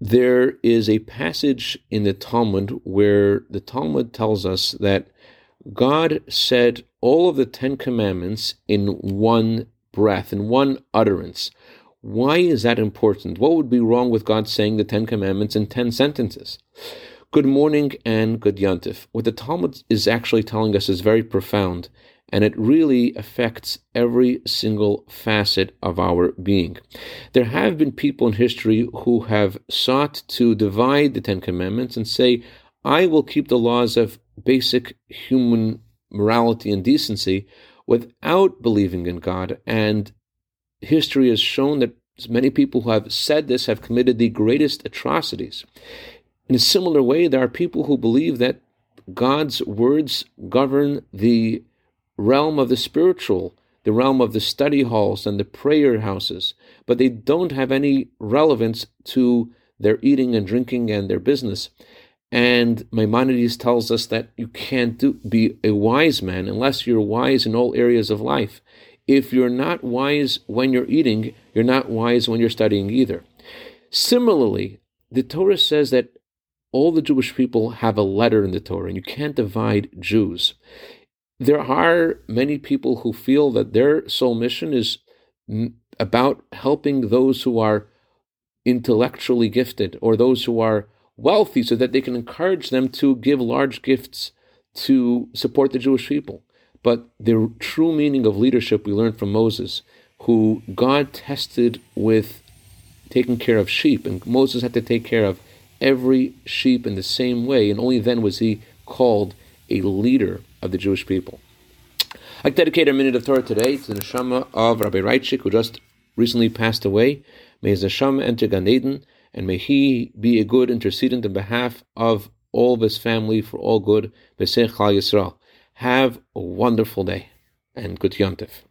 There is a passage in the Talmud where the Talmud tells us that God said all of the Ten Commandments in one breath, in one utterance. Why is that important? What would be wrong with God saying the Ten Commandments in ten sentences? Good morning and good yantif. What the Talmud is actually telling us is very profound, and it really affects every single facet of our being. There have been people in history who have sought to divide the Ten Commandments and say, I will keep the laws of basic human morality and decency without believing in God. And history has shown that many people who have said this have committed the greatest atrocities. In a similar way, there are people who believe that God's words govern the realm of the spiritual, the realm of the study halls and the prayer houses, but they don't have any relevance to their eating and drinking and their business. And Maimonides tells us that you can't do, be a wise man unless you're wise in all areas of life. If you're not wise when you're eating, you're not wise when you're studying either. Similarly, the Torah says that all the Jewish people have a letter in the Torah, and you can't divide Jews. There are many people who feel that their sole mission is about helping those who are intellectually gifted or those who are wealthy so that they can encourage them to give large gifts to support the Jewish people. But the true meaning of leadership we learned from Moses, who God tested with taking care of sheep, and Moses had to take care of every sheep in the same way, and only then was he called a leader of the Jewish people. I dedicate a minute of Torah today to the neshama of Rabbi Reitschik, who just recently passed away. May his neshama enter Gan Eden and may he be a good intercedent on behalf of all of his family for all good. B'sech Yisrael. Have a wonderful day and good yontif.